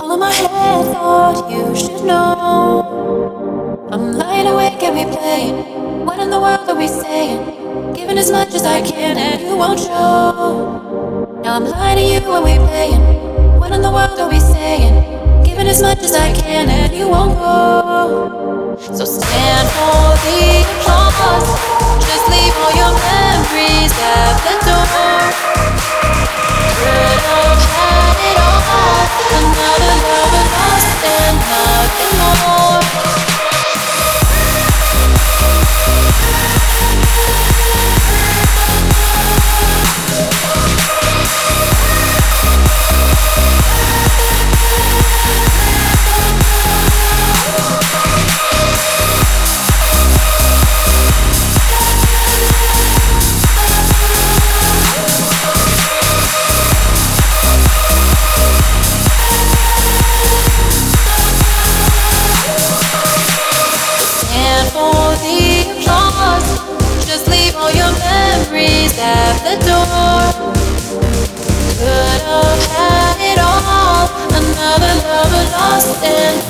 All in my head thought you should know. I'm lying awake and we playing. What in the world are we saying? Giving as much as I can and you won't show. Now I'm lying to you and we playing. What in the world are we saying? Giving as much as I can and you won't go. So stand for these. At the door. Could have had it all. Another lover lost and.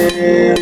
in